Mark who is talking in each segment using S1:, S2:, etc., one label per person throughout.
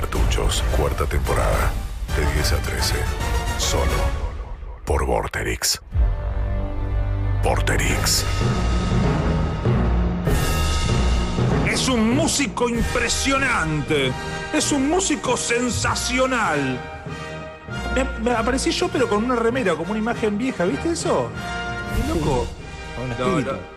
S1: cartuchos, cuarta temporada, de 10 a 13, solo por Vorterix. Vorterix.
S2: Es un músico impresionante. Es un músico sensacional. Me, me aparecí yo, pero con una remera, como una imagen vieja, ¿viste eso? Qué loco.
S3: Con un
S2: No,
S3: espíritu.
S2: no.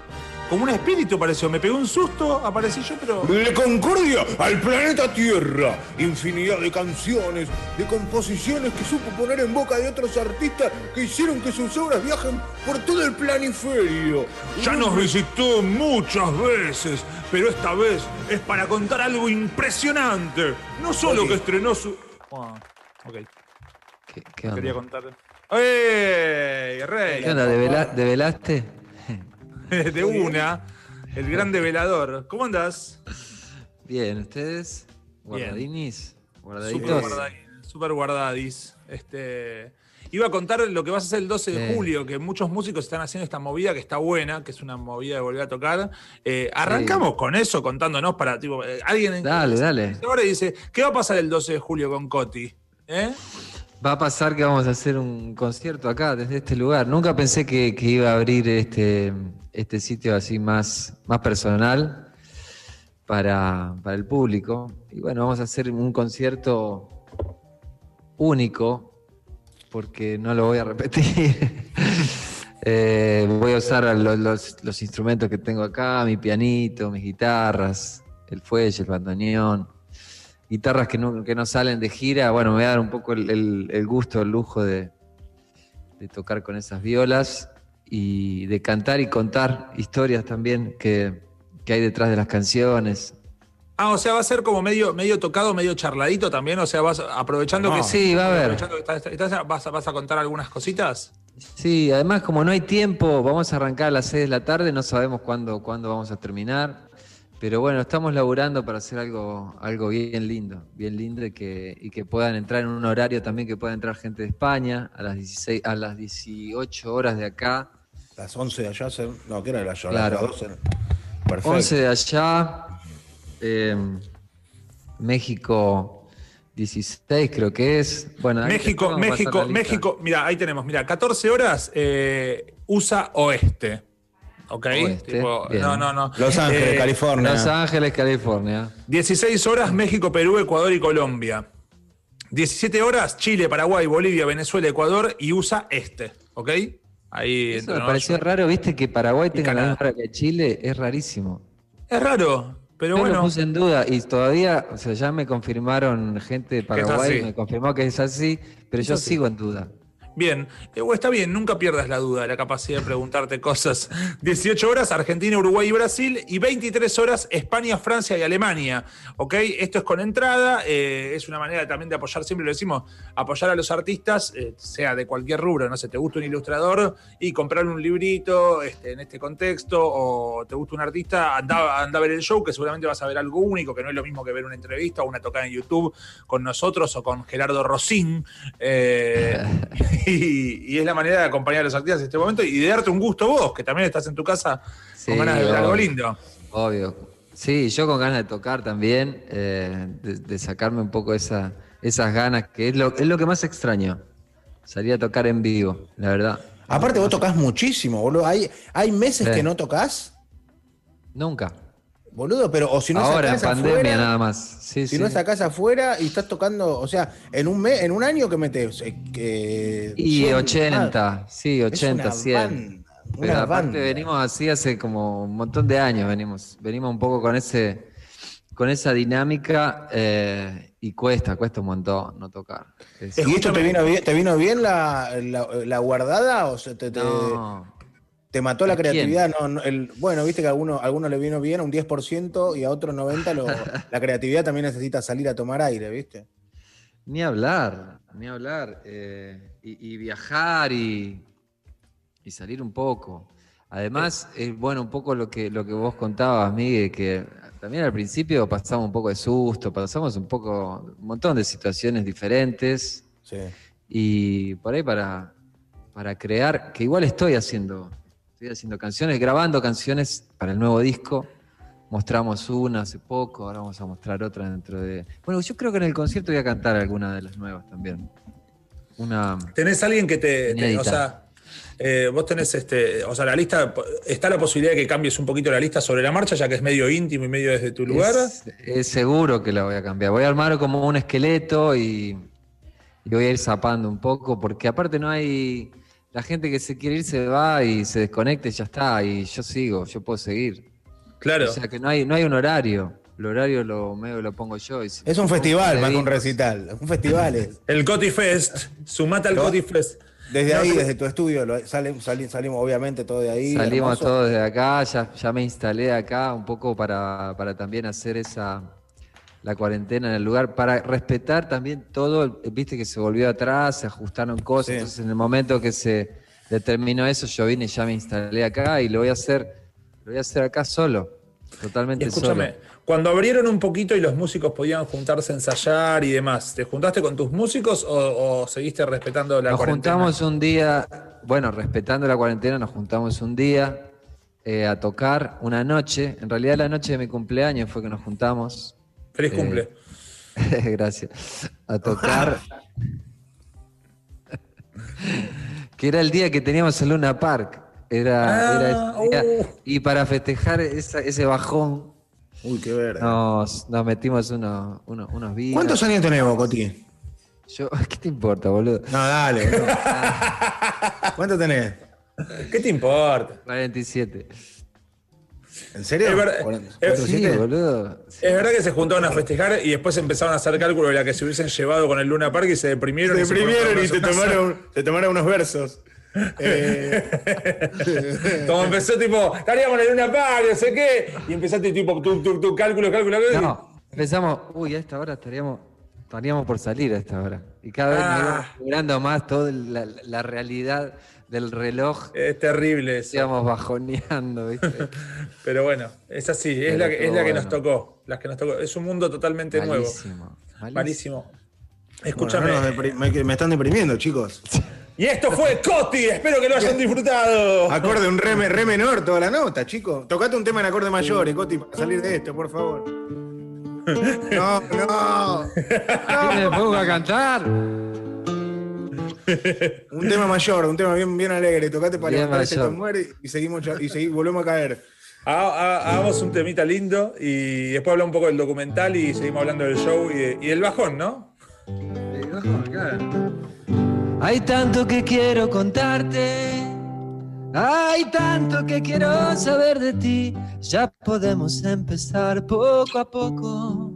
S2: Como un espíritu pareció. Me pegó un susto, aparecí yo, pero.
S4: De Concordia al planeta Tierra. Infinidad de canciones, de composiciones que supo poner en boca de otros artistas que hicieron que sus obras viajen por todo el planiferio.
S2: Ya nos visitó muchas veces, pero esta vez es para contar algo impresionante. No solo que estrenó su. Ah, ok,
S5: ¿Qué, qué
S2: quería
S5: onda?
S2: contar. ¡Ey, rey!
S5: ¿Qué onda? ¿Devela- ¿Develaste?
S2: De una, el gran develador. ¿Cómo andás?
S5: Bien, ¿ustedes? ¿Guardadinis?
S2: Super,
S5: ¿Guardaditos?
S2: guardadis, super guardadis. Este, iba a contar lo que vas a hacer el 12 de
S5: Sí.
S2: julio, que muchos músicos están haciendo esta movida que está buena, que es una movida de volver a tocar. Eh, arrancamos con eso, contándonos para, tipo, eh, alguien en-
S5: Dale, dale.
S2: ahora dice, ¿qué va a pasar el 12 de julio con Coti? ¿Eh?
S5: Va a pasar que vamos a hacer un concierto acá, desde este lugar. Nunca pensé que, iba a abrir este, este sitio así más, más personal para, para el público. Y bueno, vamos a hacer un concierto único, porque no lo voy a repetir. Eh, voy a usar lo- los, los instrumentos que tengo acá, mi pianito, mis guitarras, el fuelle, el bandoneón guitarras que no, que no salen de gira, bueno, me voy a dar un poco el, el- el gusto, el lujo de, de tocar con esas violas y de cantar y contar historias también que, que hay detrás de las canciones.
S2: Ah, o sea, va a ser como medio, medio tocado, medio charladito también. O sea, vas aprovechando
S4: No.
S2: que
S5: Sí, va a haber.
S2: estás- vas, a- vas a contar algunas cositas.
S5: Sí, además como no hay tiempo, vamos a arrancar a las 6 de la tarde, no sabemos cuándo, cuándo vamos a terminar, pero bueno, estamos laburando para hacer algo, algo bien lindo, bien lindo y que, y que puedan entrar en un horario también que pueda entrar gente de España a las 16, a las 18 horas de acá.
S4: Las 11 de allá, se- no, ¿qué era la allá?
S5: Claro.
S4: Las 12. Perfecto.
S5: 11 de allá, eh, México 16 creo que es. Bueno,
S2: México, México. México. Mira, ahí tenemos. Mira, 14 horas eh, USA Oeste. ¿Ok?
S5: Oeste,
S2: Tipo, no, no, no.
S4: Los Ángeles,
S2: Eh,
S4: California.
S5: Los Ángeles, California.
S2: 16 horas México, Perú, Ecuador y Colombia. 17 horas Chile, Paraguay, Bolivia, Venezuela, Ecuador y USA Este. ¿Ok? Ahí
S5: Eso me pareció raro, viste, que Paraguay tenga la
S2: Canadá.
S5: misma hora que Chile, es rarísimo.
S2: Es raro, pero
S5: Yo lo
S2: bueno.
S5: puse en duda y todavía, o sea, ya me confirmaron gente de Paraguay, me confirmó que es así, pero yo
S2: así.
S5: sigo en duda.
S2: Bien, Eh, está bien, nunca pierdas la duda, la capacidad de preguntarte cosas. 18 horas Argentina, Uruguay y Brasil y 23 horas España, Francia y Alemania. ¿Ok? Esto es con entrada, eh, es una manera también de apoyar, siempre lo decimos, apoyar a los artistas, eh, sea de cualquier rubro, no sé, te gusta un ilustrador y comprar un librito este, en este contexto, o te gusta un artista, anda, anda a ver el show, que seguramente vas a ver algo único, que no es lo mismo que ver una entrevista o una tocada en YouTube con nosotros o con Gerardo Rosín. Y, y es la manera de acompañar a los artistas en este momento y de darte un gusto vos, que también estás en tu casa
S5: Sí,
S2: con ganas de ver algo
S5: obvio.
S2: lindo.
S5: Obvio. Sí, yo con ganas de tocar también, eh, de, de sacarme un poco esa, esas ganas, que es lo, es lo que más extraño. Salir a tocar en vivo, la verdad.
S4: Aparte, vos tocas muchísimo, boludo. Hay, hay meses
S5: Sí.
S4: que no tocas,
S5: Nunca.
S4: Boludo, pero o si no
S5: Ahora, en
S4: sacás
S5: pandemia
S4: afuera,
S5: nada más. Sí,
S4: Si
S5: sí.
S4: no es acá afuera y estás tocando, o sea, en un mes, en un año que metes. Eh,
S5: Y
S4: 100,
S5: 80, sí,
S4: es
S5: 80,
S4: una
S5: 100.
S4: banda,
S5: Pero aparte
S4: banda.
S5: venimos así hace como un montón de años, venimos, venimos un poco con ese, con esa dinámica eh, y cuesta, cuesta un montón no tocar. Es-
S4: ¿Y esto te vino bien, te vino bien la, la- la guardada o se te, te,
S5: no,
S4: te mató la
S5: ¿A
S4: creatividad? No, no, el, bueno, viste que a alguno, a alguno le vino bien, un 10% y a otro 90% lo- la creatividad también necesita salir a tomar aire, ¿viste?
S5: ni hablar, ni hablar. eh, y, y viajar y, y salir un poco. Además, es bueno un poco lo que, lo que vos contabas, Miguel, que también al principio pasamos un poco de susto, pasamos un poco, un montón de situaciones diferentes.
S4: Sí.
S5: Y por ahí para, para crear, que igual estoy haciendo, estoy haciendo canciones, grabando canciones para el nuevo disco, mostramos una hace poco, ahora vamos a mostrar otra dentro de. Bueno, yo creo que en el concierto voy a cantar alguna de las nuevas también. Una.
S2: ¿Tenés alguien que te. o sea, eh, vos tenés este. O sea, la lista. ¿Está la posibilidad de que cambies un poquito la lista sobre la marcha, ya que es medio íntimo y medio desde tu lugar?
S5: Es, es seguro que la voy a cambiar. Voy a armar como un esqueleto y, y voy a ir zapando un poco, porque aparte no hay. La gente que se quiere ir se va y se desconecta y ya está. Y yo sigo, yo puedo seguir.
S2: Claro.
S5: O sea que no hay, no hay un horario. El horario lo, medio lo pongo yo. y si-
S4: Es un festival más que un recital. Un festival es.
S2: El Coti Fest. Sumate al. Coti Fest.
S4: Desde
S2: No,
S4: ahí, desde tu estudio, lo- sale- sali- salimos obviamente todo de ahí.
S5: Salimos
S4: hermoso.
S5: todos de acá, ya, ya me instalé acá un poco para, para también hacer esa la cuarentena en el lugar, para respetar también todo, viste que se volvió atrás, se ajustaron cosas,
S4: Sí.
S5: entonces en el momento que se determinó eso, yo vine y ya me instalé acá y lo voy a hacer, lo voy a hacer acá solo,
S2: Y
S5: totalmente
S2: escúchame,
S5: solo.
S2: cuando abrieron un poquito y los músicos podían juntarse a ensayar y demás, ¿te juntaste con tus músicos o, o seguiste respetando la
S5: Nos
S2: cuarentena?
S5: juntamos un día, bueno, respetando la cuarentena, nos juntamos un día eh, a tocar una noche. En realidad la noche de mi cumpleaños fue que nos juntamos.
S2: Feliz
S5: Eh,
S2: cumple.
S5: Gracias. A tocar. que era el día que teníamos el Luna Park. Era,
S2: Ah,
S5: era día.
S2: uh.
S5: Y para festejar esa- ese bajón,
S4: Uy, qué verde.
S5: nos, nos metimos unos, unos, unos vinos.
S4: ¿Cuántos años tenemos, Coti?
S5: Yo, ¿Qué te importa, boludo?
S4: No, dale. ¿Cuánto tenés?
S2: ¿Qué te importa?
S5: 47.
S4: ¿En serio?
S2: Es verdad-
S4: ¿Cuarenta-
S2: es-
S5: Sí, boludo.
S2: Es verdad que se juntaron a festejar y después empezaron a hacer cálculo de la que se hubiesen llevado con el Luna Park y se deprimieron.
S4: Se
S2: y
S4: deprimieron y se
S2: casa.
S4: tomaron, se tomaron unos versos. Eh,
S2: Como empezó tipo, estaríamos en el Luna Park, no sé qué, y empezaste tipo, tu, tu, tu cálculo, cálculo, cálculo.
S5: No, pensamos, uy, a esta hora estaríamos, estaríamos por salir a esta hora. Y cada vez
S2: Ah.
S5: íbamos figurando más toda la, la realidad del reloj.
S2: Es terrible eso.
S5: Íbamos bajoneando, ¿viste?
S2: Pero bueno, es así, es
S5: Pero
S2: la, que, es la que nos
S5: bueno.
S2: tocó. Las que nos tocó. Es un mundo totalmente nuevo.
S5: Malísimo. malísimo.
S4: Bueno,
S2: Escúchame.
S4: no depri- me, me están deprimiendo, chicos.
S2: Y esto fue Coti, espero que lo hayan disfrutado.
S4: Acorde un re, re menor toda la nota, chicos. Tocate un tema en acorde mayor, eh, Coti, para salir de esto, por favor. No, no.
S5: ¿Qué me pongo a cantar?
S4: Un tema mayor, un tema bien, bien alegre. Tocate para
S5: Bien
S4: levantar
S5: mayor.
S4: tambor y, seguimos y volvemos a caer.
S2: Ha- ha- Hagamos un temita lindo y después hablamos un poco del documental y seguimos hablando del show y, de- y del bajón, ¿no?
S5: Hay tanto que quiero contarte. Hay tanto que quiero saber de ti. Ya podemos empezar poco a poco.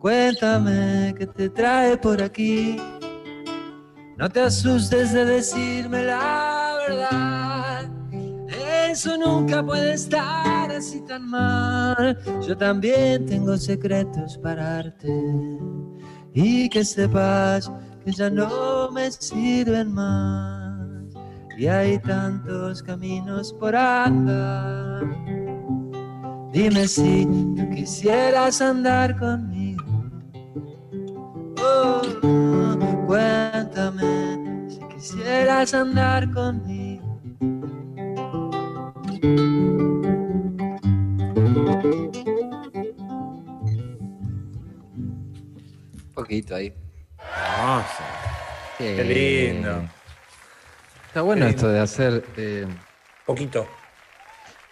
S5: Cuéntame qué te trae por aquí. No te asustes de decirme la verdad. Eso nunca puede estar así tan mal. Yo también tengo secretos para darte. Y que sepas que ya no me sirven más. Y hay tantos caminos por andar. Dime si tú quisieras andar conmigo. Oh, quisieras andar conmigo. Un poquito ahí.
S2: Qué lindo.
S5: Está bueno esto de hacer, eh,
S2: Poquito.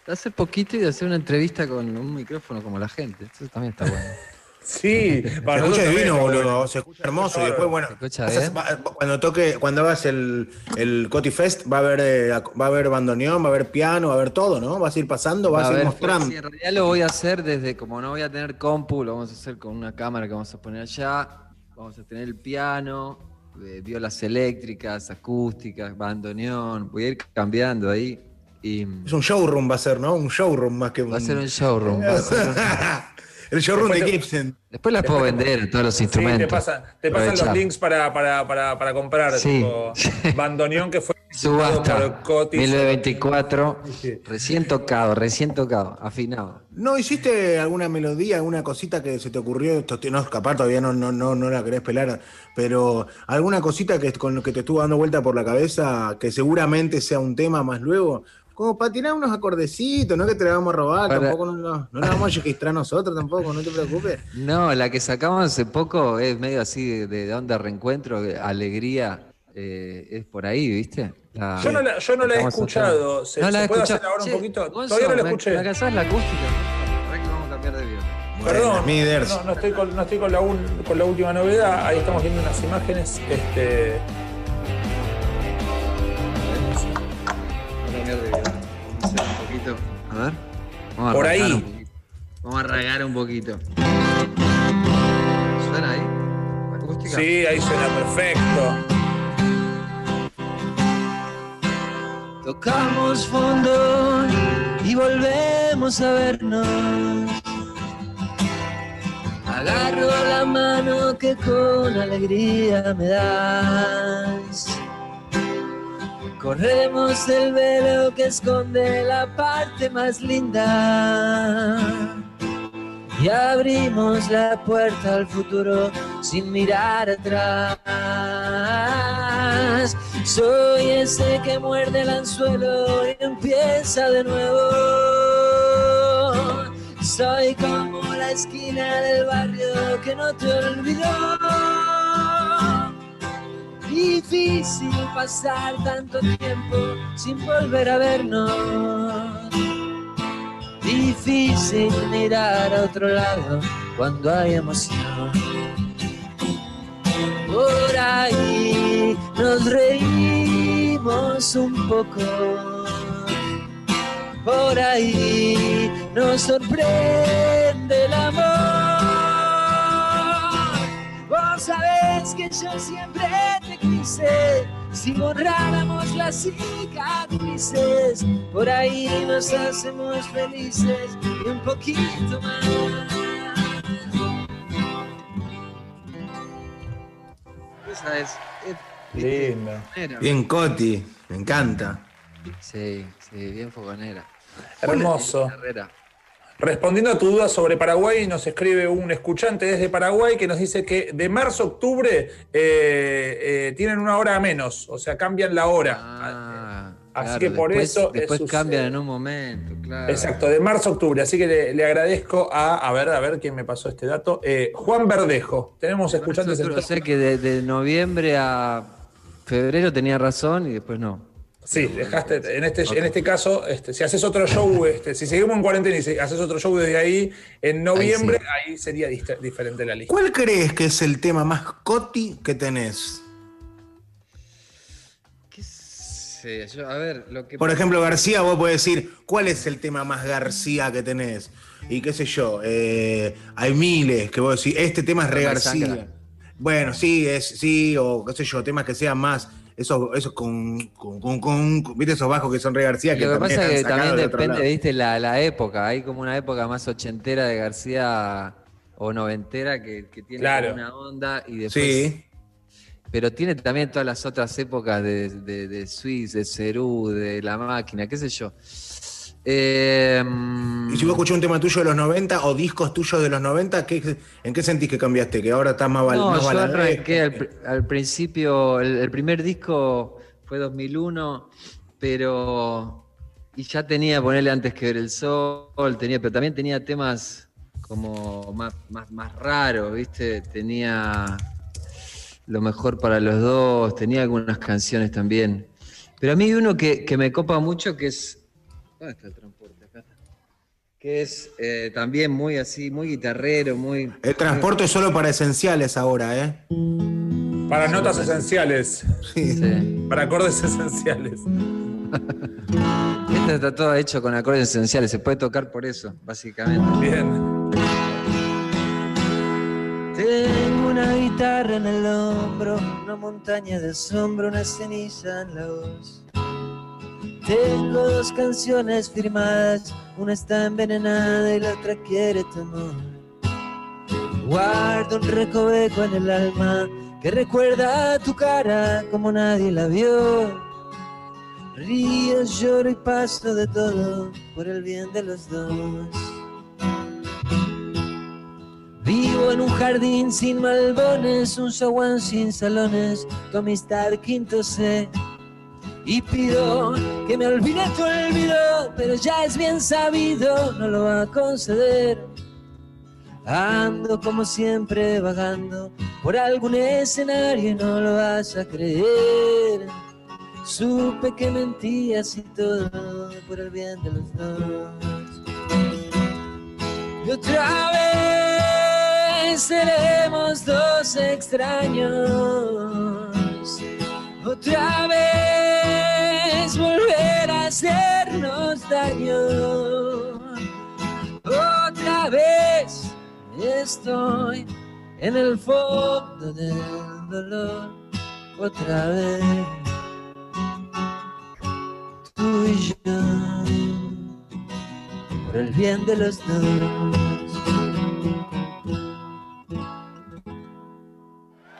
S5: de hacer poquito y de hacer una entrevista con un micrófono como la gente. Eso también está bueno.
S2: Sí,
S4: Se
S2: para
S4: escucha
S2: nosotros
S4: divino,
S2: también,
S4: boludo. Se escucha hermoso. Y después, bueno,
S5: Se escucha bien.
S4: va- cuando toque, cuando hagas el, el Coti Fest, va a haber eh, va a haber bandoneón, va a haber piano, va a haber todo, ¿no? Vas a ir pasando, vas a, ir
S5: ver,
S4: mostrando.
S5: sí, en realidad lo voy a hacer desde, como no voy a tener compu, lo vamos a hacer con una cámara que vamos a poner allá. Vamos a tener el piano, eh, violas eléctricas, acústicas, bandoneón. Voy a ir cambiando ahí. Y
S4: Es un showroom, va a ser, ¿no? Un showroom más que un.
S5: va a ser un showroom. va a ser un-
S4: el showroom de
S2: Después
S4: Gibson.
S5: Después las puedo vender a todos los
S2: Sí,
S5: instrumentos.
S2: te pasan, te pasan los links para, para, para, para comprar.
S5: Sí.
S2: Tipo, bandoneón que fue
S5: Subasta.
S2: por Coti.
S5: 1924. Recién tocado, recién tocado, afinado.
S4: ¿No hiciste alguna melodía, alguna cosita que se te ocurrió? Esto, no, capaz todavía no, no, no, no la querés pelar, pero alguna cosita que con lo que te estuvo dando vuelta por la cabeza, que seguramente sea un tema más luego. Como para tirar unos acordecitos, no que te la vamos a robar,
S5: Para-
S4: tampoco no, no, no la vamos a registrar nosotros tampoco, no te preocupes.
S5: No, la que sacamos hace poco es medio así de, de onda reencuentro, de alegría, eh, es por ahí, ¿viste? La-
S2: Yo no la, yo no la he escuchado. ¿Se,
S5: No la
S2: se
S5: he
S2: puede
S5: escuchado.
S2: hacer ahora un
S5: Che,
S2: poquito?
S5: Gonzo,
S2: Todavía no la
S5: ¿me-
S2: escuché.
S5: ¿Me alcanzás la acústica? Ahora que vamos a cambiar de video.
S2: Perdón, no, no estoy, con, no estoy con, la un- con la última novedad. Ahí estamos viendo unas imágenes. Este,
S5: A ver. Vamos a
S2: Por
S5: ragar
S2: ahí.
S5: un poquito. Vamos a ragar un poquito. ¿Suena ahí?
S2: Sí, ahí suena perfecto.
S5: Tocamos fondo y volvemos a vernos. Agarro la mano que con alegría me das. Corremos el velo que esconde la parte más linda. Y abrimos la puerta al futuro sin mirar atrás. Soy ese que muerde el anzuelo y empieza de nuevo. Soy como la esquina del barrio que no te olvidó. Difícil pasar tanto tiempo sin volver a vernos. Difícil mirar a otro lado cuando hay emoción. Por ahí nos reímos un poco. Por ahí nos sorprende el amor. Vos sabés que yo siempre te quise. Si borráramos las cicatrices, por ahí nos hacemos felices y un poquito más. Esa es.
S2: Lindo.
S4: Bien, Coti, me encanta.
S5: Sí, sí, bien fogonera.
S2: Hermoso. Respondiendo a tu duda sobre Paraguay, nos escribe un escuchante desde Paraguay que nos dice que de marzo a octubre eh, eh, tienen una hora menos, o sea, cambian la hora.
S5: Ah,
S2: Así
S5: claro,
S2: que por
S5: después-
S2: eso, eh,
S5: Después
S2: sucede.
S5: cambian en un momento, claro.
S2: Exacto, de marzo a octubre. Así que le, le agradezco a, a ver, a ver quién me pasó este dato. Eh, Juan Verdejo. Tenemos escuchantes en
S5: Yo sé que de, de noviembre a febrero tenía razón y después no.
S2: Sí, dejaste, en este, en este caso, este, si haces otro show, este, si seguimos en cuarentena y si haces otro show desde ahí en noviembre, ahí, sería diferente la lista.
S4: ¿Cuál crees que es el tema más Coti que tenés?
S5: ¿Qué sé yo? A ver, lo que.
S4: Por ejemplo, García, vos podés decir, ¿cuál es el tema más García que tenés? Y qué sé yo, eh, hay miles que vos decís, este tema es re. García. Bueno, sí, es, sí, o qué sé yo, temas que sean más, esos, esos con, con, con, con- ¿viste esos bajos que son re García?
S5: Lo que
S4: también
S5: pasa es que también depende,
S4: lado.
S5: viste, la, la época. Hay como una época más ochentera de García o noventera que, que tiene
S2: Claro.
S5: una onda y después.
S4: Sí,
S5: Pero tiene también todas las otras épocas de, de, de Swiss, de Cerú, de La Máquina, qué sé yo. Eh,
S4: y si vos escuchás un tema tuyo de los 90 o discos tuyos de los 90, ¿qué, ¿en qué sentís que cambiaste? Que ahora estás más, bal-
S5: No,
S4: más
S5: yo arranqué al, al principio, el, el primer disco fue 2001, pero. Y ya tenía, ponerle antes que ver el sol, tenía, pero también tenía temas como más, más, más raros, ¿viste? Tenía lo mejor para los dos, tenía algunas canciones también. Pero a mí hay uno que, que me copa mucho que es. ¿Dónde está el transporte? Acá está. Que es eh, también muy así, muy guitarrero, muy.
S4: El transporte es solo para esenciales ahora, ¿eh?
S2: Para notas esenciales,
S5: Sí.
S2: para acordes esenciales.
S5: Este está todo hecho con acordes esenciales, se puede tocar por eso, básicamente.
S2: Bien.
S5: Tengo una guitarra en el hombro, una montaña de asombro, una ceniza en la voz. Tengo dos canciones firmadas, una está envenenada y la otra quiere tu amor. Guardo un recoveco en el alma que recuerda tu cara como nadie la vio. Río, lloro y paso de todo por el bien de los dos. Vivo en un jardín sin malbones, un zaguán sin salones, tu amistad quinto C. y pido que me olvide tu olvido, pero ya es bien sabido, no lo va a conceder. Ando como siempre vagando por algún escenario y no lo vas a creer. Supe que mentías y todo por el bien de los dos. Y otra vez seremos dos extraños. Otra vez volver a hacernos daño. Otra vez estoy en el fondo del dolor. Otra vez tú y yo por el bien de los dos.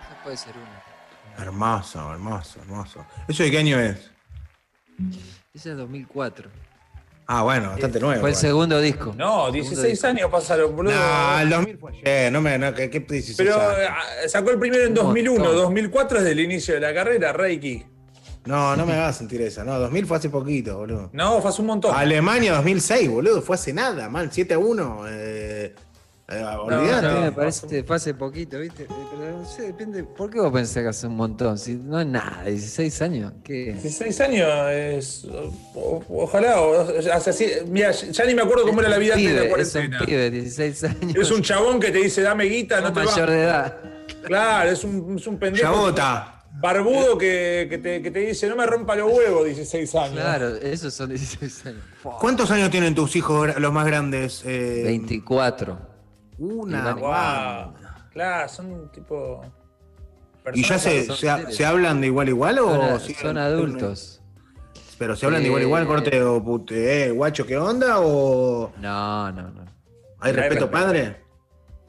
S5: No puede ser uno.
S4: Hermoso, hermoso, hermoso. ¿Eso de qué año es?
S5: Ese es 2004.
S4: Ah, bueno, bastante nuevo.
S5: Fue el segundo disco.
S2: No, 16 años pasaron, boludo.
S4: No, el 2000 fue ayer, no me. No, ¿qué, qué 16
S2: Pero
S4: años?
S2: eh, sacó el primero en
S5: Un
S2: 2001,
S5: montón.
S2: 2004 es del inicio de la carrera, Reiki.
S4: No, no me hagas sentir esa. No, 2000 fue hace poquito, boludo.
S2: No, fue hace un montón.
S4: Alemania 2006, boludo, fue hace nada, mal, 7 a 1. Eh, eh, olvidate.
S2: No,
S5: me parece que fue hace poquito, ¿viste? Eh, Pero no sé, depende. ¿Por qué vos pensás que hace un montón? Si no es nada, 16 años. ¿Qué?
S2: 16 años es. o- ojalá. o- o sea, sí, mira, ya ni me acuerdo cómo era la vida antes de la
S5: Pibe, es un
S2: cuarentena.
S5: pibe, 16 años.
S2: Es un chabón que te dice, dame guita, no
S5: Sos
S2: te
S5: mayor de edad.
S2: Claro, es un, es un pendejo.
S4: Chabota.
S2: Barbudo que, que te, que te dice, no me rompa los huevos, 16 años.
S5: Claro, esos son 16 años.
S4: ¿Cuántos años tienen tus hijos, los más grandes? Eh,
S5: 24.
S4: Una.
S5: Iván.
S2: Wow. Claro, son tipo.
S4: ¿Y ya se, se, hablan de igual a igual o
S5: Son, a-
S4: siguen-
S5: son adultos.
S4: Pero se hablan de igual a igual,
S5: Eh,
S4: corte o pute, eh, guacho, ¿qué onda? ¿O
S5: No, no, no.
S4: hay respeto
S2: respeto.
S4: padre?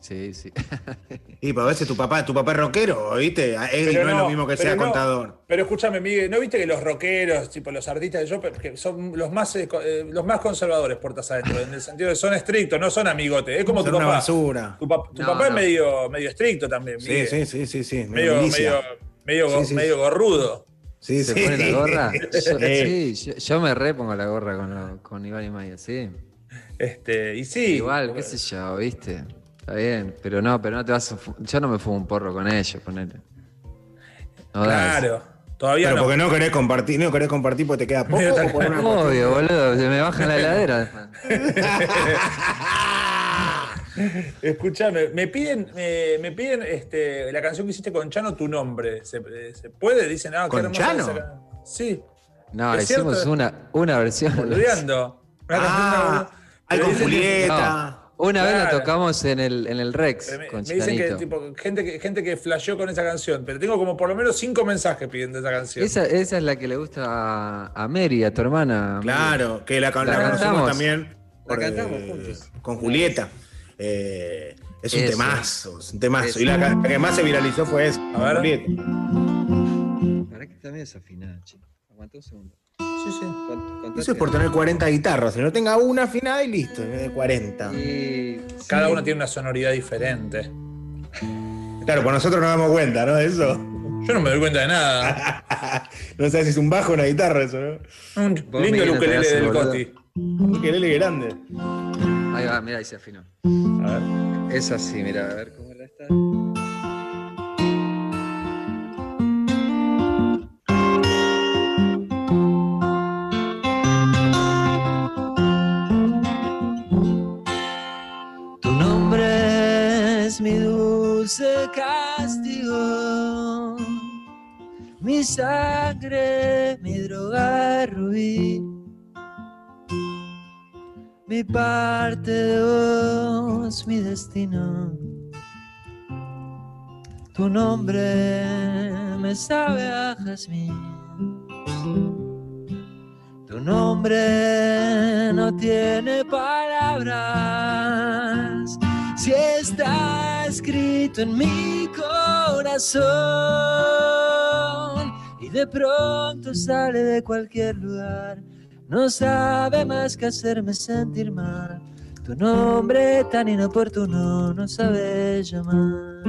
S5: Sí, sí.
S4: Y pues a veces tu papá, tu papá es rockero, ¿viste? Es,
S2: Pero
S4: no, es lo mismo que sea
S2: no.
S4: contador.
S2: Pero escúchame, Miguel, ¿no viste que los rockeros, tipo los artistas de yo, que son los más, eh, eh, los más conservadores puertas adentro, en el sentido de son estrictos, no son amigotes? Es como
S4: Son
S2: tu
S4: una
S2: papá.
S4: basura.
S2: Tu, pap- tu
S5: No,
S2: papá es medio, medio estricto también,
S4: Sí,
S2: Miguel.
S4: sí, sí, sí, sí.
S2: Medio,
S4: milicia.
S2: medio, medio, go-
S4: Sí, sí,
S2: medio gorrudo.
S4: Sí,
S5: ¿Se
S4: sí.
S5: pone la gorra? Yo,
S4: Sí.
S5: sí, yo, yo me repongo la gorra con, lo- con Iván y Maya, sí.
S2: Este, y sí.
S5: Igual, qué sé yo, ¿viste? Está bien, pero no, pero no te vas a Yo no me fumo un porro con ellos, con él. No.
S2: Claro. Todavía
S4: Pero
S2: no.
S4: porque no querés compartir, no querés compartir porque te queda poco. o por una
S5: Obvio, boludo, se me baja la heladera.
S2: Escúchame, me piden, me, me piden este, la canción que hiciste con Chano, tu nombre. ¿Se, se puede? Dicen, ah,
S4: ¿Con Chano?
S2: esa Sí,
S5: No,
S2: ¿Es
S5: hicimos
S2: cierto?
S5: una, una versión.
S2: boludeando.
S4: Ah,
S2: que-
S4: Julieta.
S5: No, una vez la tocamos en el, en el Rex
S2: pero Me,
S5: con
S2: me dicen que tipo, gente que gente que flasheó con esa canción, pero tengo como por lo menos cinco mensajes pidiendo esa canción.
S5: Esa, esa es la que le gusta a, a Mary, a tu hermana.
S4: Claro, que la, la
S5: La
S4: conocemos
S5: cantamos.
S4: también.
S5: La cantamos
S4: eh,
S5: juntos.
S4: Con Julieta. Eh, es un
S5: Eso.
S4: temazo, es un temazo.
S5: Eso.
S4: Y la, que más se viralizó fue esa.
S2: A ver.
S4: Julieta.
S5: Para que medio desafinada, chico. Aguanta un segundo.
S2: Sí, sí.
S5: Cont- contate.
S4: Eso es por tener 40 guitarras. Si no tenga una afinada y listo, en vez de 40.
S5: Y-
S2: Cada
S5: sí.
S2: uno tiene una sonoridad diferente.
S4: Claro, pues nosotros nos damos cuenta, ¿no? De eso.
S2: Yo no me doy cuenta de nada.
S4: no sabes si es un bajo o una guitarra eso, ¿no?
S2: Lindo
S5: Miguel, no te
S2: ukelele
S5: el
S2: del
S5: boludo.
S2: Coti.
S4: Un ukelele grande.
S5: Ahí va, mira, ahí se afinó.
S2: A ver.
S5: Es así, mira, a ver cómo la está. Sangre, mi droga rubí mi parte de vos, mi destino. Tu nombre me sabe a jazmín. Tu nombre no tiene palabras. Si está escrito en mi corazón de pronto sale de cualquier lugar, no sabe más que hacerme sentir mal. Tu nombre tan inoportuno no sabe llamar.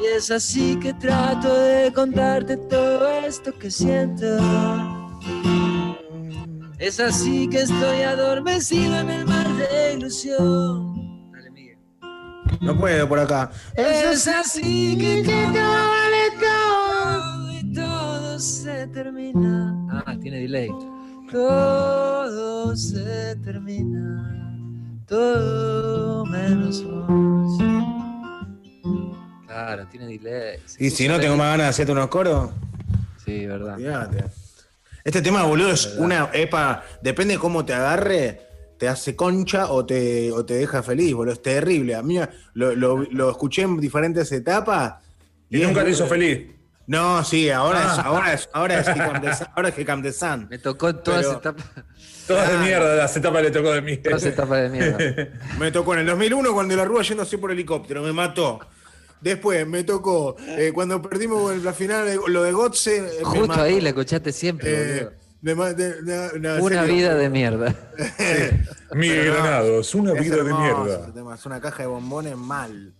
S5: Y es así que trato de contarte todo esto que siento. Es así que estoy adormecido en el mar de ilusión. Dale, Miguel.
S4: No puedo por acá.
S5: Es así que todo se termina. Ah, tiene delay. Todo se termina, todo menos vos. Claro, tiene delay. Se
S4: Y si no tengo más ganas de hacerte unos coros,
S5: Sí, verdad.
S4: Este tema, boludo, es una epa. Depende de cómo te agarre, te hace concha o te, o te deja feliz, boludo. Es terrible. A mí lo, lo- lo escuché en diferentes etapas.
S2: Y nunca te hizo feliz.
S4: No, sí, ahora es,
S2: Ah.
S4: ahora es, ahora es ahora the Sun.
S5: Me tocó todas
S4: Pero-
S5: etapas,
S2: Todas de
S4: Claro.
S2: mierda, las etapas le tocó de mí.
S5: todas etapas de mierda.
S4: Me tocó en el 2001 cuando la Rúa yendo así por helicóptero, me mató. Después me tocó eh, cuando perdimos la final, de- lo de Gotze. eh,
S5: Justo
S4: mató.
S5: ahí la escuchaste siempre,
S4: Eh, de- de-
S5: Una
S4: serio.
S5: vida de mierda.
S2: Miguel
S4: no,
S2: Granados, una
S4: es
S2: vida de mierda.
S4: Es una caja de bombones mal.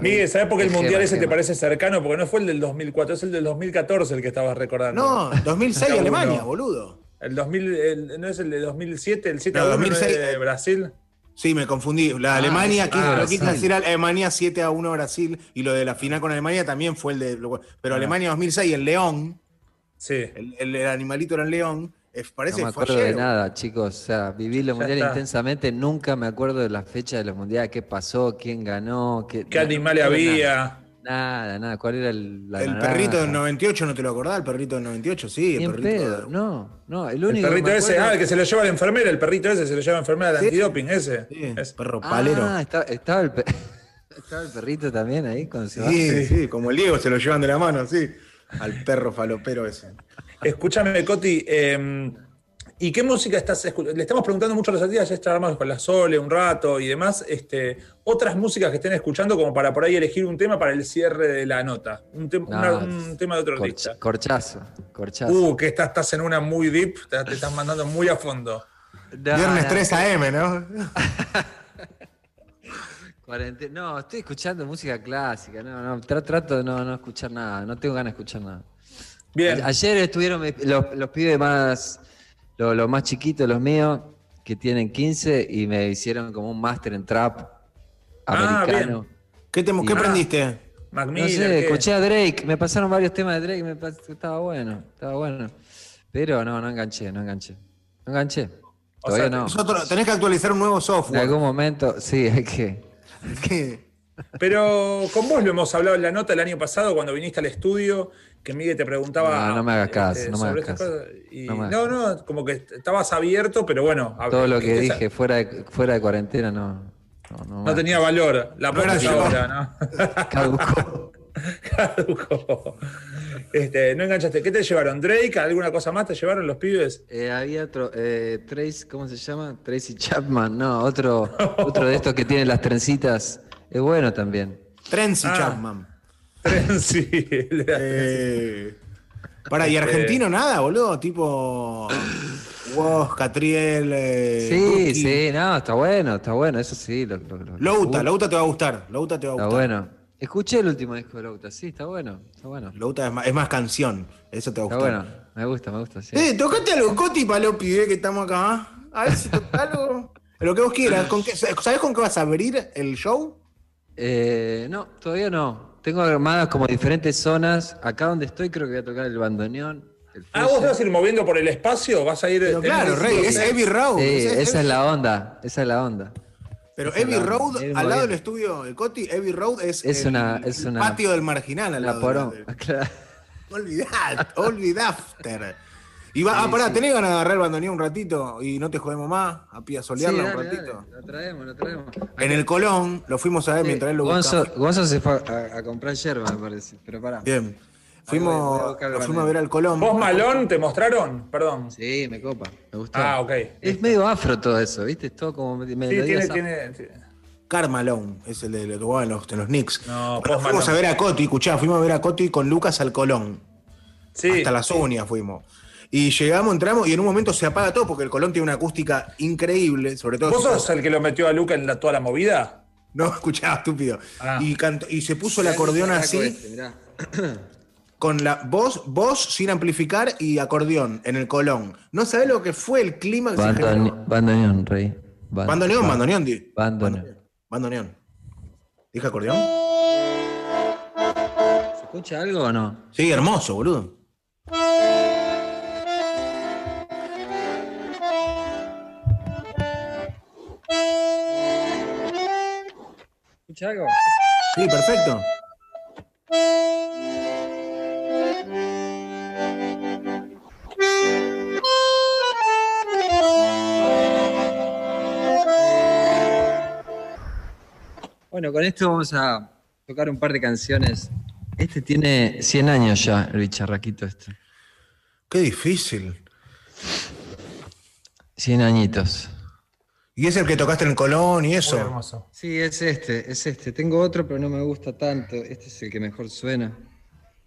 S2: Miguel, ¿sabes por qué el mundial ese te parece cercano? Porque no fue el del 2004, es el del 2014 el que estabas recordando.
S4: No, 2006
S2: Cada uno.
S4: Alemania, boludo.
S2: El 2000, el- ¿No es el de 2007? ¿El 7
S4: No,
S2: a 1
S4: 2006,
S2: de Brasil?
S4: Sí, me confundí. La Alemania,
S5: sí,
S4: quise-
S5: ah,
S4: lo quise decir Alemania 7 a 1 Brasil y lo de la final con Alemania también fue el de. Pero
S2: Ah.
S4: Alemania 2006, el León,
S2: Sí.
S4: el, el- el animalito era el León, es-
S5: No me
S4: que
S5: acuerdo de nada, chicos. O sea, viví los
S2: Ya
S5: mundiales
S2: está.
S5: intensamente. Nunca me acuerdo de la fecha de los mundiales, qué pasó, quién ganó, qué,
S2: ¿Qué
S5: no,
S2: animales
S5: no,
S2: había?
S5: Nada, nada. ¿Cuál era el, la
S4: El
S5: naranja?
S4: perrito del 98, ¿no te lo acordás? El perrito del 98, sí. El perrito.
S5: pedo. No, no. El
S2: El
S5: único que
S2: perrito
S5: me
S2: ese,
S5: acuerdo-
S2: ah, el que se lo lleva la enfermera, el perrito ese se lo lleva la enfermera del
S4: Sí.
S2: antidoping ese.
S4: Sí,
S2: Es-
S4: perro palero.
S5: Ah, estaba, estaba el, pe- estaba el perrito también ahí con su
S4: sí, sí, como el Diego se lo llevan de la mano, sí. Al perro falopero ese.
S2: Escúchame, Coti, eh, ¿y qué música estás escuchando? Le estamos preguntando mucho a los artistas, ya estábamos con la Sole un rato y demás. Este, otras músicas que estén escuchando como para por ahí elegir un tema para el cierre de la nota. Un, tem-
S5: No,
S2: una- un tema de otro
S5: corch-
S2: artista.
S5: corchazo. Corchazo.
S2: Uh, que estás, estás en una muy deep, te, te estás mandando muy a fondo.
S5: No,
S4: Viernes
S5: no,
S4: 3 AM, ¿no?
S5: No, estoy escuchando música clásica. No, no, tra- trato de no, no escuchar nada. No tengo ganas de escuchar nada.
S2: Bien.
S5: Ayer estuvieron mi- los, los pibes más, los, los más chiquitos, los míos, que tienen 15 y me hicieron como un máster en trap
S2: Ah,
S5: americano.
S4: ¿Qué, te, ¿qué aprendiste?
S2: Mac
S5: no
S2: Miller,
S5: sé,
S2: ¿qué?
S5: escuché a Drake, me pasaron varios temas de Drake, me estaba bueno, estaba bueno. Pero no, no enganché, no enganché. No enganché.
S2: O
S5: Todavía
S2: sea,
S5: no.
S4: Otro- tenés que actualizar un nuevo
S5: En
S4: software.
S5: algún momento, sí, hay que.
S4: ¿Qué?
S2: Pero con vos lo hemos hablado en la nota el año pasado cuando viniste al estudio, que Miguel te preguntaba.
S5: No, no me hagas caso, no me
S2: sobre
S5: hagas
S2: estas
S5: caso.
S2: cosas, y-
S5: No me
S2: no,
S5: hagas
S2: no, como que estabas abierto, pero bueno.
S5: Todo lo que dije fuera de, fuera de cuarentena no. No, no,
S2: No tenía valor. La
S4: No
S2: ahora, ¿no?
S5: Caducó.
S2: Caducó. Este, no enganchaste. ¿Qué te llevaron? ¿Drake? ¿Alguna cosa más te llevaron los pibes?
S5: Eh, había otro, eh, Trace, ¿cómo se llama? Tracy Chapman, no, otro, otro de estos que tiene las trencitas. Es bueno también.
S4: Trency
S2: Ah.
S4: Chapman.
S2: sí.
S4: Eh, para, ¿y argentino nada, boludo? Tipo. Woz, Catriel. Eh,
S5: Sí, sí, no, está bueno, está bueno, eso sí. Lo, lo- lo-
S4: Louta,
S5: lo-
S4: Louta te va a gustar. Louta te va a
S5: Está
S4: gustar.
S5: bueno. Escuché el último disco de Louta, sí, está bueno, está bueno.
S4: Louta es más, es más canción. Eso te va a
S5: Está
S4: gustar.
S5: bueno, me gusta, me gusta, sí.
S4: Eh, tocate algo, Coti, para los pibes que estamos acá. A ver si toca algo. Lo que vos quieras. ¿Con qué- ¿Sabés con qué vas a abrir el show?
S5: Eh, no, todavía no. Tengo armadas como diferentes zonas. Acá donde estoy creo que voy a tocar el bandoneón. el
S2: Ah, vos vas a ir moviendo por el espacio, vas a ir.
S4: Pero claro, Rey, es Heavy Road.
S5: Sí,
S4: es- es-
S5: esa es la onda, esa es la onda.
S4: Pero Heavy Road, al lado del estudio de Coti, Heavy Road es,
S5: Es
S4: el,
S5: una- es
S4: el
S5: una-
S4: patio del marginal al
S5: La
S4: lado.
S5: porón.
S4: de-
S5: Claro.
S4: Olvidad, olvidafter. Y va,
S5: Sí,
S4: ah, pará,
S5: sí.
S4: ¿tenés ganas de agarrar el bandoneón un ratito y no te jodemos más? A pie a solearla
S5: Sí,
S4: un ratito.
S5: dale, lo traemos, lo traemos.
S4: En el Colón, lo fuimos a ver mientras él lo.
S5: Gonzo, Gonzo se fue a, a comprar yerba, me parece. Pero pará.
S4: Bien.
S5: a
S4: Fuimos,
S5: el
S4: lo fuimos a ver al Colón.
S2: ¿Vos malón te mostraron? Perdón.
S5: Sí, me copa. Me gustó.
S2: Ah, ok.
S5: Es medio afro todo eso, ¿viste? Es todo como
S2: Sí,
S5: melodías
S2: tiene,
S5: afro.
S2: tiene, tiene-
S4: Carmalone, es el de los que jugaban los, en los Knicks.
S2: No,
S4: Bueno,
S2: Post
S4: fuimos
S2: Malone.
S4: a ver a Coti, escuchá, fuimos a ver a Coti con Lucas al Colón.
S2: Sí.
S4: Hasta las uñas fuimos. Y llegamos, entramos y en un momento se apaga todo porque el Colón tiene una acústica increíble, sobre todo.
S2: ¿Vos
S4: si
S2: sos el que lo metió a Luca en la- toda la movida?
S4: No, escuchaba, estúpido.
S2: Ah.
S4: Y, cantó- y se puso el acordeón así,
S5: Este,
S4: con la voz, voz sin amplificar y acordeón en el colón. ¿No sabés lo que fue el clima que se generó?
S5: Bandone- Bandoneón, rey. Ban-
S4: Bandoneón,
S5: ban-
S4: bandoneón. di-
S5: Bandoneón.
S4: Bandoneón. ¿Dije acordeón?
S5: ¿Se escucha algo o no?
S4: Sí, hermoso, boludo.
S5: ¿Escucha algo?
S4: Sí, perfecto.
S5: Bueno, con esto vamos a tocar un par de canciones. Este tiene 100 años ya, el bicharraquito este.
S4: Qué difícil.
S5: 100 añitos.
S4: Y es el que tocaste en el colón y
S2: Muy
S4: eso.
S2: hermoso.
S5: Sí, es este, es este. Tengo otro, pero no me gusta tanto. Este es el que mejor suena.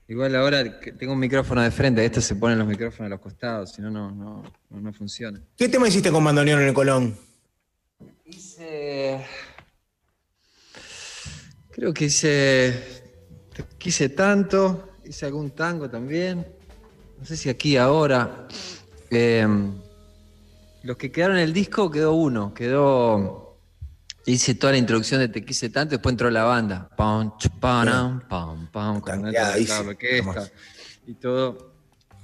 S5: Igual ahora tengo un micrófono de frente, este se ponen los micrófonos a los costados, si no, no, no, no, no funciona.
S4: ¿Qué tema hiciste con bandoneón en el colón?
S5: Hice. Creo que hice. Quise tanto. Hice algún tango también. No sé si aquí ahora. Eh, los que quedaron en el disco quedó uno. Quedó. Hice toda la introducción de Te quise tanto, después entró la banda. Pam, param, pam, pam, con orquesta y todo.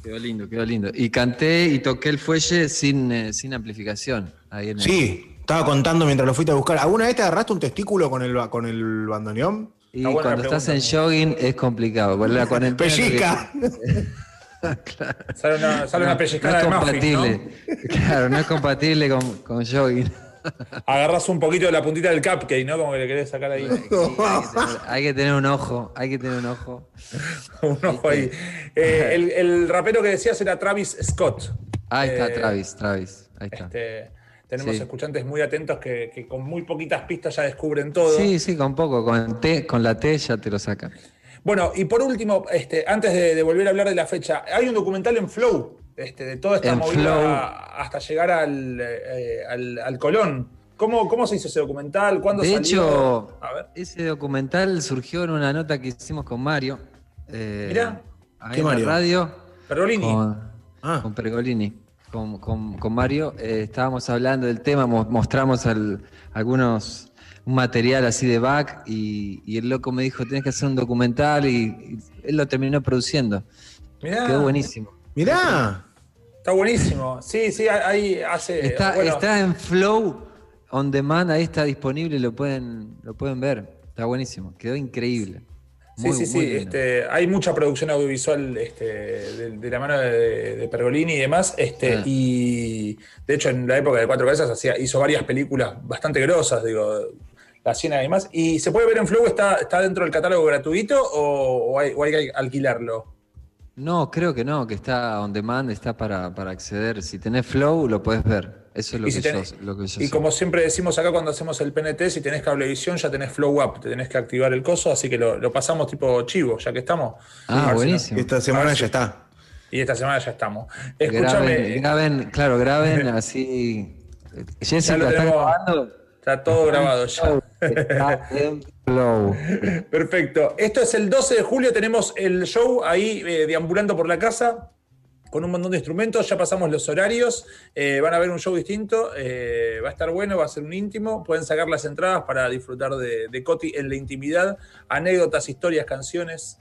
S5: Quedó lindo, quedó lindo. Y canté y toqué el fuelle sin, eh, sin amplificación. Ahí en el-
S4: Sí, estaba contando mientras lo fuiste a buscar. ¿Alguna vez te agarraste un testículo con el, con el bandoneón?
S5: Y cuando estás en jogging es complicado. porque la cuarentena-
S4: ¡Pellizca!
S5: claro.
S2: Sale una, sale una
S5: No
S2: pellizcada
S5: es
S2: de muffin, ¿no?
S5: compatible. Claro, no es compatible con, con jogging.
S2: Agarras un poquito de la puntita del cupcake, ¿no? Como que le querés sacar ahí
S5: hay, que tener, hay que tener un ojo, hay que tener un ojo.
S2: un ojo ahí. Eh, el, el rapero que decías era Travis Scott.
S5: Ahí está
S2: Eh,
S5: Travis, Travis. Ahí está.
S2: Este, tenemos
S5: Sí.
S2: escuchantes muy atentos que, que con muy poquitas pistas ya descubren todo.
S5: Sí, sí, con poco, con, T, con la T ya te lo sacan.
S2: Bueno, y por último, este, antes de, de volver a hablar de la fecha, hay un documental en Flow, este, de toda esta
S5: En
S2: movida
S5: Flow.
S2: hasta llegar al, eh, al, al Colón. ¿Cómo, ¿Cómo se hizo ese documental? ¿Cuándo
S5: De
S2: salió?
S5: hecho,
S2: A ver.
S5: ese documental surgió en una nota que hicimos con Mario. Eh,
S2: Mirá.
S5: ahí
S4: ¿Qué
S5: en la
S4: Mario?
S5: radio.
S2: Pergolini.
S5: Con,
S4: Ah.
S5: con Pergolini, con, con- con Mario, eh, estábamos hablando del tema, mo- mostramos al- algunos, un material así de back y, y el loco me dijo, tienes que hacer un documental y, y él lo terminó produciendo.
S2: Mirá,
S5: Quedó buenísimo.
S4: Mirá.
S2: Está buenísimo. Sí, sí, ahí hace.
S5: Está,
S2: bueno,
S5: está en Flow On Demand, ahí está disponible, lo pueden, lo pueden ver. Está buenísimo, quedó increíble.
S2: Sí,
S5: Muy-
S2: sí,
S5: muy
S2: sí. Este, hay mucha producción audiovisual este, de, de la mano de, de Pergolini y demás. Este,
S5: Ah.
S2: Y de hecho, en la época de Cuatro Cabezas hacía, hizo varias películas bastante grosas, digo, La Siena y demás. ¿Y se puede ver en Flow? ¿Está, está dentro del catálogo gratuito o, o hay, o hay que alquilarlo?
S5: No, creo que no, que está on demand, está para, para acceder. Si tenés Flow, lo podés ver. Eso es lo
S2: Y,
S5: que,
S2: si
S5: yo, lo que yo
S2: y
S5: sé.
S2: como siempre decimos acá cuando hacemos el PNT, si tenés cablevisión ya tenés Flow Up, te tenés que activar el coso, así que lo, lo pasamos tipo chivo, ya que estamos.
S5: Ah,
S2: ver si no-
S5: buenísimo.
S4: Esta semana ya está.
S2: Y esta semana ya estamos. Escúchame,
S5: graben, claro, graben así. Jessica,
S2: lo
S5: ¿está
S2: tenemos.
S5: grabando?
S2: está todo grabado ya.
S5: Está en Flow.
S2: Perfecto. Esto es el 12 de julio, tenemos el show ahí eh, deambulando por la casa con un montón de instrumentos, ya pasamos los horarios, eh, van a ver un show distinto, eh, va a estar bueno, va a ser un íntimo, pueden sacar las entradas para disfrutar de, de Coti en la intimidad, anécdotas, historias, canciones.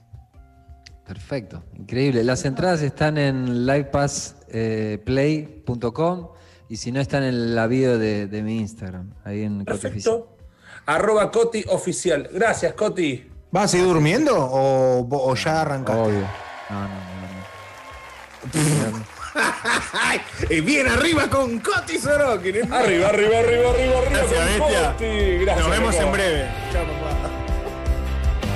S5: Perfecto, increíble. Las entradas están en livepassplay.com y si no están en la bio de, de mi Instagram, ahí en Cote Oficial.
S2: Perfecto. Arroba Coti Oficial. Gracias, Coti.
S4: ¿Vas a seguir durmiendo o, o ya arrancaste?
S5: Obvio. No, no, no.
S4: y bien arriba con Coti Sorokin.
S2: Arriba, arriba, arriba, arriba, arriba.
S4: Gracias,
S2: con
S4: bestia.
S2: Coti. Gracias,
S4: Nos vemos en breve. Chao.